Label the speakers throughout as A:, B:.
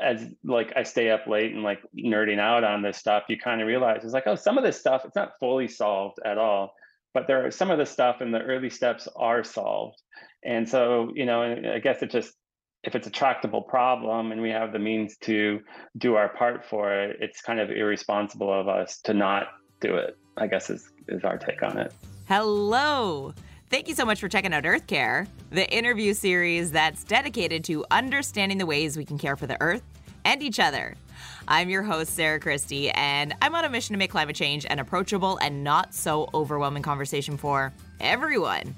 A: as like I stay up late and like nerding out on this stuff, you kind of realize it's like, oh, some of this stuff it's not fully solved at all, but there are some of the stuff in the early steps are solved, and so you know, I guess it just if it's a tractable problem and we have the means to do our part for it, it's kind of irresponsible of us to not do it. I guess is is our take on it.
B: Hello. Thank you so much for checking out Earth Care, the interview series that's dedicated to understanding the ways we can care for the Earth and each other. I'm your host, Sarah Christie, and I'm on a mission to make climate change an approachable and not so overwhelming conversation for everyone.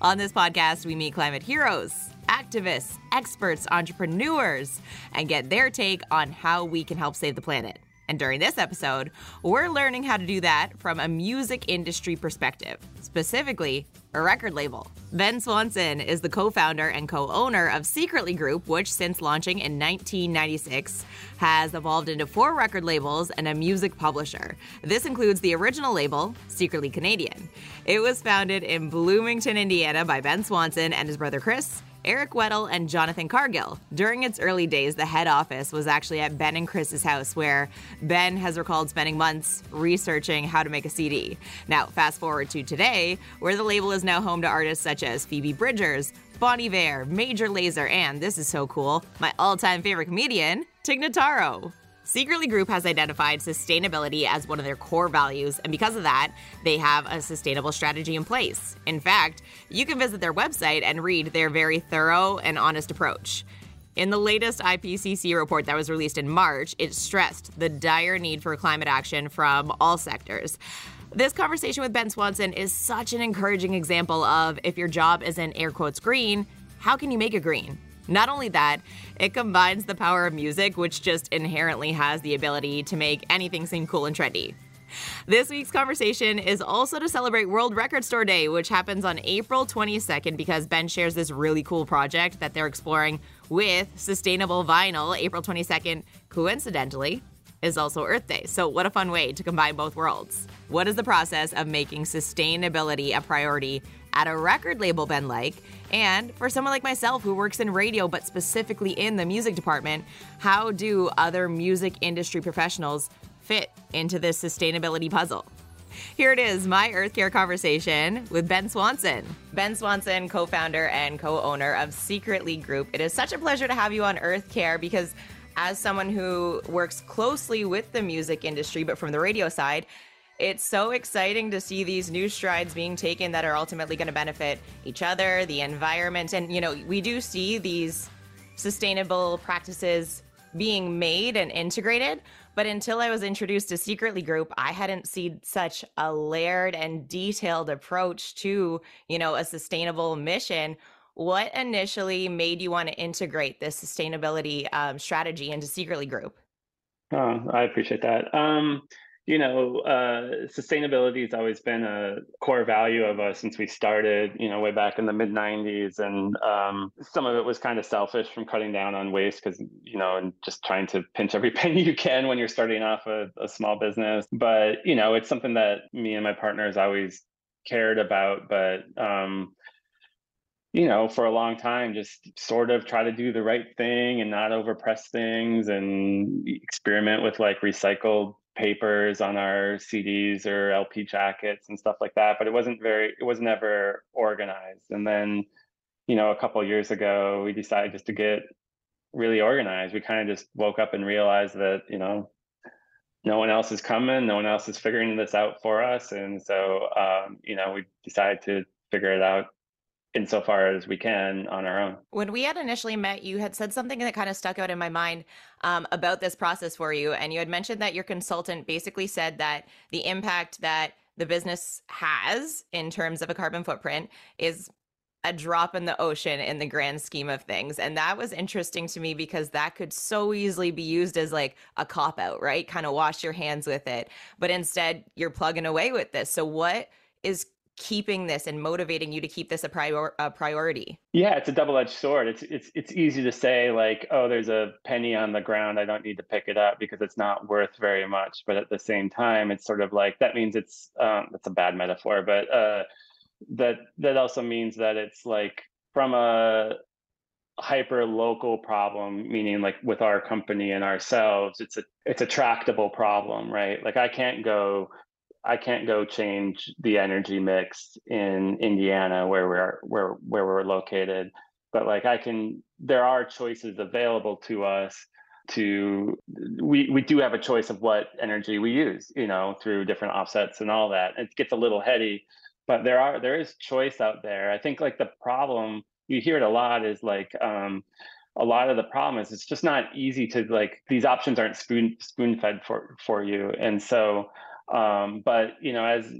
B: On this podcast, we meet climate heroes, activists, experts, entrepreneurs, and get their take on how we can help save the planet. And during this episode, we're learning how to do that from a music industry perspective, specifically a record label. Ben Swanson is the co founder and co owner of Secretly Group, which, since launching in 1996, has evolved into four record labels and a music publisher. This includes the original label, Secretly Canadian. It was founded in Bloomington, Indiana by Ben Swanson and his brother Chris Eric Weddle and Jonathan Cargill. During its early days, the head office was actually at Ben and Chris's house, where Ben has recalled spending months researching how to make a CD. Now, fast forward to today, where the label is now home to artists such as Phoebe Bridgers, Bon Iver, Major Lazer, and this is so cool, my all time favorite comedian, Tig Notaro. Secretly Group has identified sustainability as one of their core values, and because of that, they have a sustainable strategy in place. In fact, you can visit their website and read their very thorough and honest approach. In the latest IPCC report that was released in March, it stressed the dire need for climate action from all sectors. This conversation with Ben Swanson is such an encouraging example of if your job is in air quotes green, how can you make it green? Not only that, it combines the power of music, which just inherently has the ability to make anything seem cool and trendy. This week's conversation is also to celebrate World Record Store Day, which happens on April 22nd because Ben shares this really cool project that they're exploring with sustainable vinyl. April 22nd, coincidentally, is also Earth Day. So, what a fun way to combine both worlds. What is the process of making sustainability a priority at a record label been like? And for someone like myself who works in radio, but specifically in the music department, how do other music industry professionals fit into this sustainability puzzle? Here it is, my Earth Care conversation with Ben Swanson. Ben Swanson, co founder and co owner of Secretly Group. It is such a pleasure to have you on Earth Care because, as someone who works closely with the music industry, but from the radio side, it's so exciting to see these new strides being taken that are ultimately going to benefit each other, the environment. And, you know, we do see these sustainable practices being made and integrated. But until I was introduced to Secretly Group, I hadn't seen such a layered and detailed approach to, you know, a sustainable mission. What initially made you want to integrate this sustainability um, strategy into Secretly Group?
A: Oh, I appreciate that. Um, you know, uh, sustainability has always been a core value of us since we started, you know, way back in the mid 90s. And um, some of it was kind of selfish from cutting down on waste because, you know, and just trying to pinch every penny you can when you're starting off a, a small business. But, you know, it's something that me and my partners always cared about. But, um, you know, for a long time, just sort of try to do the right thing and not overpress things and experiment with like recycled papers on our CDs or LP jackets and stuff like that, but it wasn't very it was never organized. And then, you know, a couple years ago, we decided just to get really organized. We kind of just woke up and realized that, you know, no one else is coming, no one else is figuring this out for us, and so um, you know, we decided to figure it out insofar as we can on our own.
B: When we had initially met, you had said something that kind of stuck out in my mind um, about this process for you. And you had mentioned that your consultant basically said that the impact that the business has in terms of a carbon footprint is a drop in the ocean in the grand scheme of things. And that was interesting to me because that could so easily be used as like a cop out, right? Kind of wash your hands with it. But instead, you're plugging away with this. So, what is keeping this and motivating you to keep this a, prior, a priority?
A: Yeah, it's a double-edged sword. It's it's it's easy to say like, oh, there's a penny on the ground, I don't need to pick it up because it's not worth very much. But at the same time, it's sort of like that means it's um, that's a bad metaphor, but uh, that that also means that it's like from a hyper local problem meaning like with our company and ourselves it's a it's a tractable problem right like i can't go i can't go change the energy mix in indiana where we're where where we're located. But like i can there are choices available to us to we we do have a choice of what energy we use you know through different offsets and all that. It gets a little heady but there are there is choice out there. I think like the problem you hear it a lot is like um, a lot of the problem is it's just not easy to like these options aren't spoon spoon fed for for you. And so um, but you know as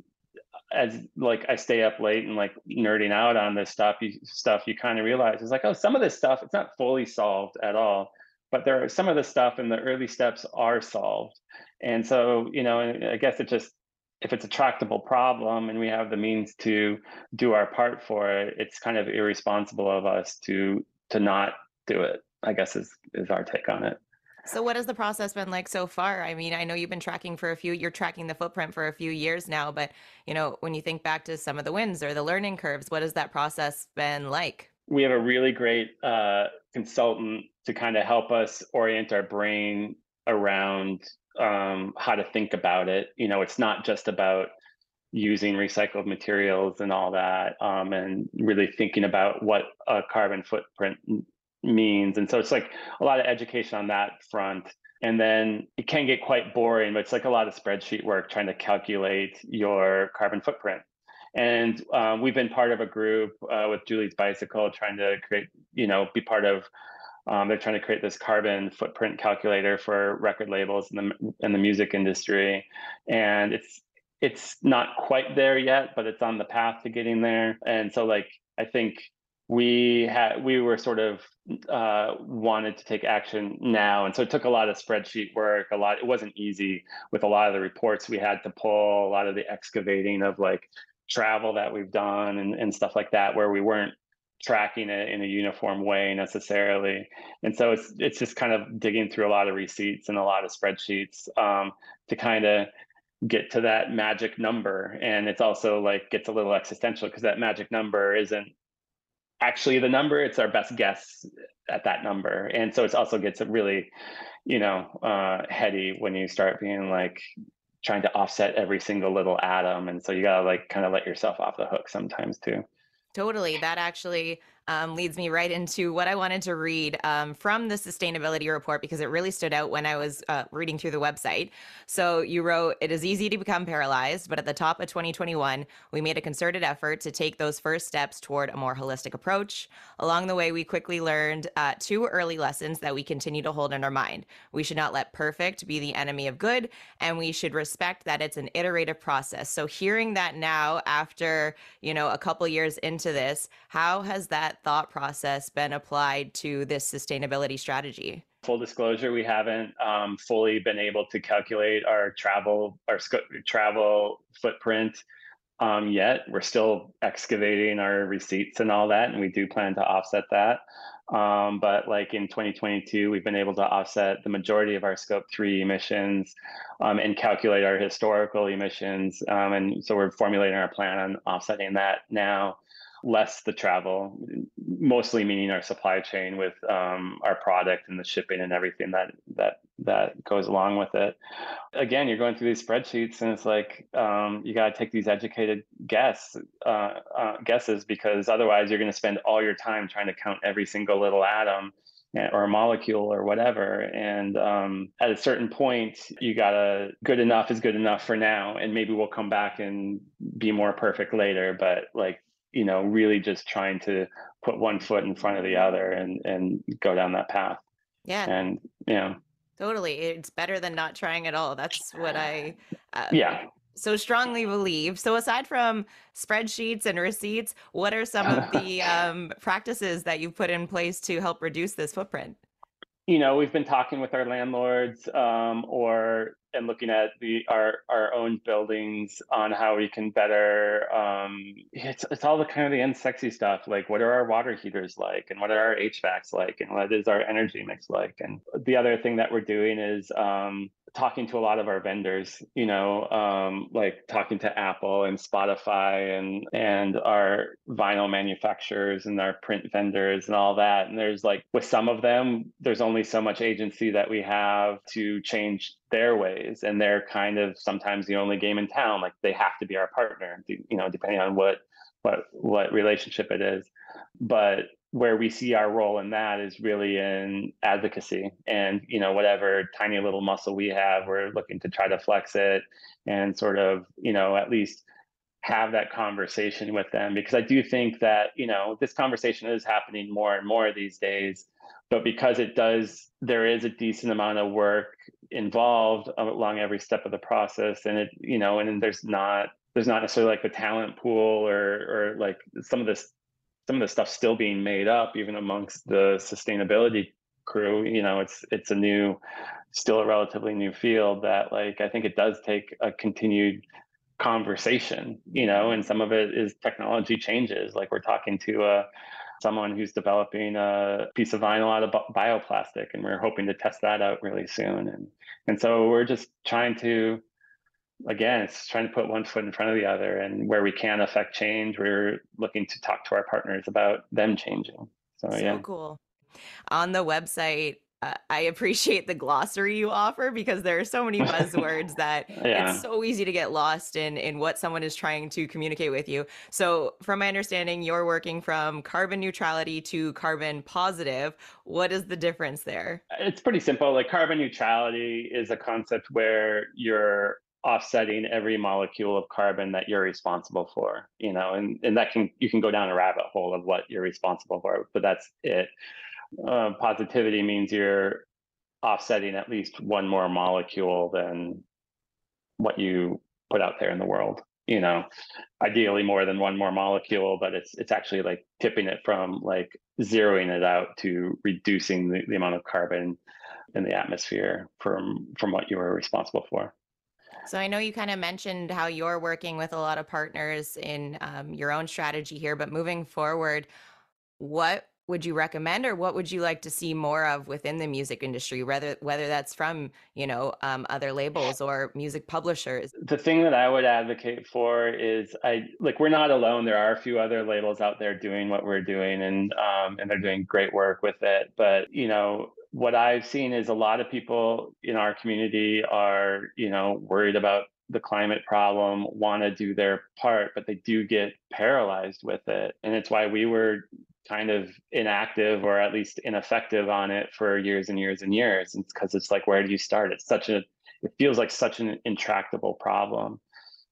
A: as like I stay up late and like nerding out on this stuff you stuff you kind of realize it's like oh some of this stuff it's not fully solved at all but there are some of the stuff in the early steps are solved and so you know I guess it just if it's a tractable problem and we have the means to do our part for it, it's kind of irresponsible of us to to not do it. I guess is is our take on it.
B: So what has the process been like so far? I mean, I know you've been tracking for a few you're tracking the footprint for a few years now, but you know, when you think back to some of the wins or the learning curves, what has that process been like?
A: We have a really great uh, consultant to kind of help us orient our brain around um, how to think about it. You know, it's not just about using recycled materials and all that, um, and really thinking about what a carbon footprint means. And so it's like a lot of education on that front. And then it can get quite boring, but it's like a lot of spreadsheet work trying to calculate your carbon footprint. And um, we've been part of a group uh, with Julie's Bicycle trying to create, you know, be part of um, they're trying to create this carbon footprint calculator for record labels in the in the music industry, and it's it's not quite there yet, but it's on the path to getting there. And so, like, I think we had we were sort of uh, wanted to take action now, and so it took a lot of spreadsheet work. A lot. It wasn't easy with a lot of the reports we had to pull, a lot of the excavating of like travel that we've done and, and stuff like that, where we weren't tracking it in a uniform way necessarily. And so it's it's just kind of digging through a lot of receipts and a lot of spreadsheets um, to kind of get to that magic number. And it's also like gets a little existential because that magic number isn't actually the number; it's our best guess at that number. And so it also gets really, you know, uh, heady when you start being like trying to offset every single little atom. And so you gotta like kind of let yourself off the hook sometimes too.
B: Totally. That actually um, leads me right into what I wanted to read um, from the sustainability report because it really stood out when I was uh, reading through the website. So you wrote, It is easy to become paralyzed, but at the top of 2021, we made a concerted effort to take those first steps toward a more holistic approach. Along the way, we quickly learned uh, two early lessons that we continue to hold in our mind. We should not let perfect be the enemy of good, and we should respect that it's an iterative process. So hearing that now after, you know, a couple years into this, how has that that thought process been applied to this sustainability strategy?
A: Full disclosure, we haven't um, fully been able to calculate our travel, our sc- travel footprint um, yet. We're still excavating our receipts and all that, and we do plan to offset that. Um, but like in 2022, we've been able to offset the majority of our scope three emissions um, and calculate our historical emissions. Um, and so we're formulating our plan on offsetting that now less the travel, mostly meaning our supply chain with um, our product and the shipping and everything that that that goes along with it. Again, you're going through these spreadsheets, and it's like um, you got to take these educated guess uh, uh, guesses because otherwise you're going to spend all your time trying to count every single little atom eh, or a molecule or whatever. And um, at a certain point, you gotta good enough is good enough for now, and maybe we'll come back and be more perfect later. But like you know really just trying to put one foot in front of the other and and go down that path.
B: Yeah.
A: And you know.
B: Totally. It's better than not trying at all. That's what i
A: uh, yeah.
B: so strongly believe. So aside from spreadsheets and receipts what are some of the um, practices that you've put in place to help reduce this footprint?
A: You know we've been talking with our landlords um, or and looking at the our our own buildings on how we can better um, it's it's all the kind of the unsexy stuff like what are our water heaters like and what are our HVACs like and what is our energy mix like and the other thing that we're doing is um, talking to a lot of our vendors, you know, um, like talking to Apple and Spotify and and our vinyl manufacturers and our print vendors and all that. And there's like with some of them, there's only so much agency that we have to change their ways, and they're kind of sometimes the only game in town. Like they have to be our partner, you know, depending on what what what relationship it is. But where we see our role in that is really in advocacy and you know whatever tiny little muscle we have we're looking to try to flex it and sort of you know at least have that conversation with them because i do think that you know this conversation is happening more and more these days but because it does there is a decent amount of work involved along every step of the process and it you know and there's not there's not necessarily like the talent pool or or like some of this some of the stuff still being made up even amongst the sustainability crew you know it's it's a new still a relatively new field that like i think it does take a continued conversation you know and some of it is technology changes like we're talking to a uh, someone who's developing a piece of vinyl out of bioplastic and we're hoping to test that out really soon and and so we're just trying to again, it's trying to put one foot in front of the other. And where we can affect change, we're looking to talk to our partners about them changing. So, so yeah.
B: cool. On the website, uh, I appreciate the glossary you offer because there are so many buzzwords that yeah. it's so easy to get lost in in what someone is trying to communicate with you. So, from my understanding, you're working from carbon neutrality to carbon positive. What is the difference there?
A: It's pretty simple. Like carbon neutrality is a concept where you're offsetting every molecule of carbon that you're responsible for you know and, and that can you can go down a rabbit hole of what you're responsible for but that's it uh, positivity means you're offsetting at least one more molecule than what you put out there in the world you know? Ideally more than one more molecule but it's it's actually like tipping it from like zeroing it out to reducing the, the amount of carbon in the atmosphere from from what you were responsible for.
B: So I know you kind of mentioned how you're working with a lot of partners in um, your own strategy here, but moving forward, what would you recommend or what would you like to see more of within the music industry whether whether that's from you know um, other labels or music publishers?
A: The thing that i would advocate for is i like we're not alone. There are a few other labels out there doing what we're doing and um, and they're doing great work with it. But you know what I've seen is a lot of people in our community are, you know, worried about the climate problem, want to do their part, but they do get paralyzed with it. And it's why we were kind of inactive or at least ineffective on it for years and years and years. It's because it's like, where do you start? It's such a, it feels like such an intractable problem.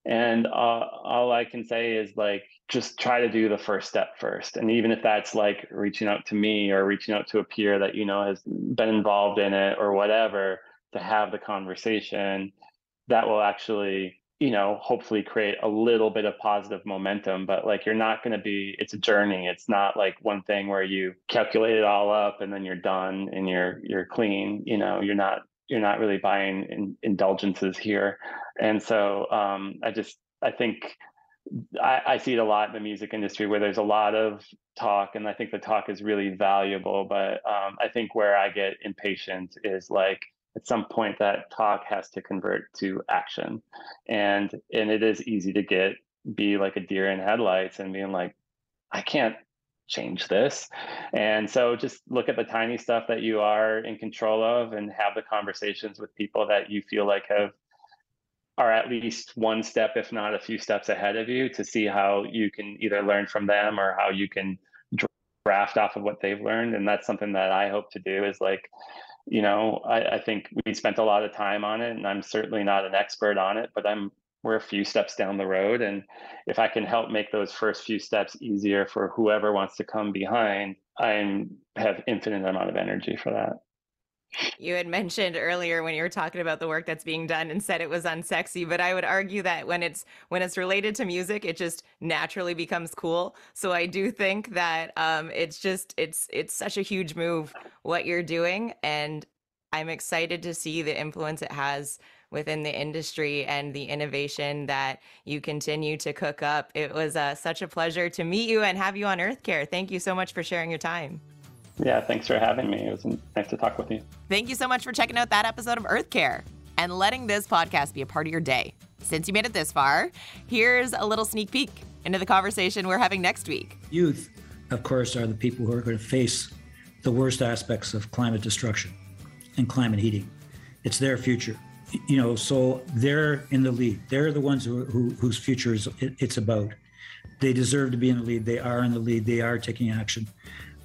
A: And uh, all I can say is like, just try to do the first step first. And even if that's like reaching out to me or reaching out to a peer that, you know, has been involved in it or whatever to have the conversation, that will actually, you know, hopefully create a little bit of positive momentum. But like, you're not going to be, it's a journey. It's not like one thing where you calculate it all up and then you're done and you're, you're clean. You know, you're not, you're not really buying in, indulgences here. And so um, I just, I think I, I, see it a lot in the music industry where there's a lot of talk, and I think the talk is really valuable. But um, I think where I get impatient is like at some point that talk has to convert to action, and and it is easy to get be like a deer in headlights and being like, I can't change this. And so just look at the tiny stuff that you are in control of and have the conversations with people that you feel like have are at least one step, if not a few steps ahead of you to see how you can either learn from them or how you can draft off of what they've learned. And that's something that I hope to do is like, you know, I, I think we spent a lot of time on it and I'm certainly not an expert on it, but I'm we're a few steps down the road. And if I can help make those first few steps easier for whoever wants to come behind, I have infinite amount of energy for that.
B: You had mentioned earlier when you were talking about the work that's being done and said it was unsexy, but I would argue that when it's when it's related to music, it just naturally becomes cool. So I do think that um, it's just it's it's such a huge move what you're doing, and I'm excited to see the influence it has within the industry and the innovation that you continue to cook up. It was uh, such a pleasure to meet you and have you on Earth Care. Thank you so much for sharing your time.
A: Yeah, thanks for having me. It was nice to talk with you.
B: Thank you so much for checking out that episode of Earth Care. and letting this podcast be a part of your day. Since you made it this far, here's a little sneak peek into the conversation we're having next week.
C: Youth, of course, are the people who are going to face the worst aspects of climate destruction and climate heating. It's their future. You know, so they're in the lead. They're the ones who, who whose future is it's about. They deserve to be in the lead. They are in the lead. They are taking action.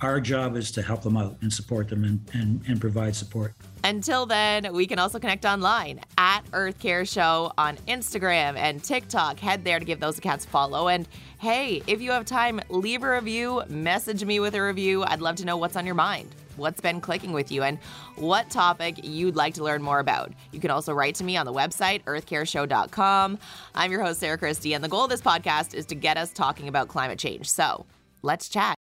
C: Our job is to help them out and support them and, and, and provide support.
B: Until then, we can also connect online at Earth Care Show on Instagram and TikTok. Head there to give those accounts a follow. And hey, if you have time, leave a review, message me with a review. I'd love to know what's on your mind what's been clicking with you and what topic you'd like to learn more about. You can also write to me on the website, earthcareshow.com. I'm your host, Sarah Christie, and the goal of this podcast is to get us talking about climate change. So let's chat.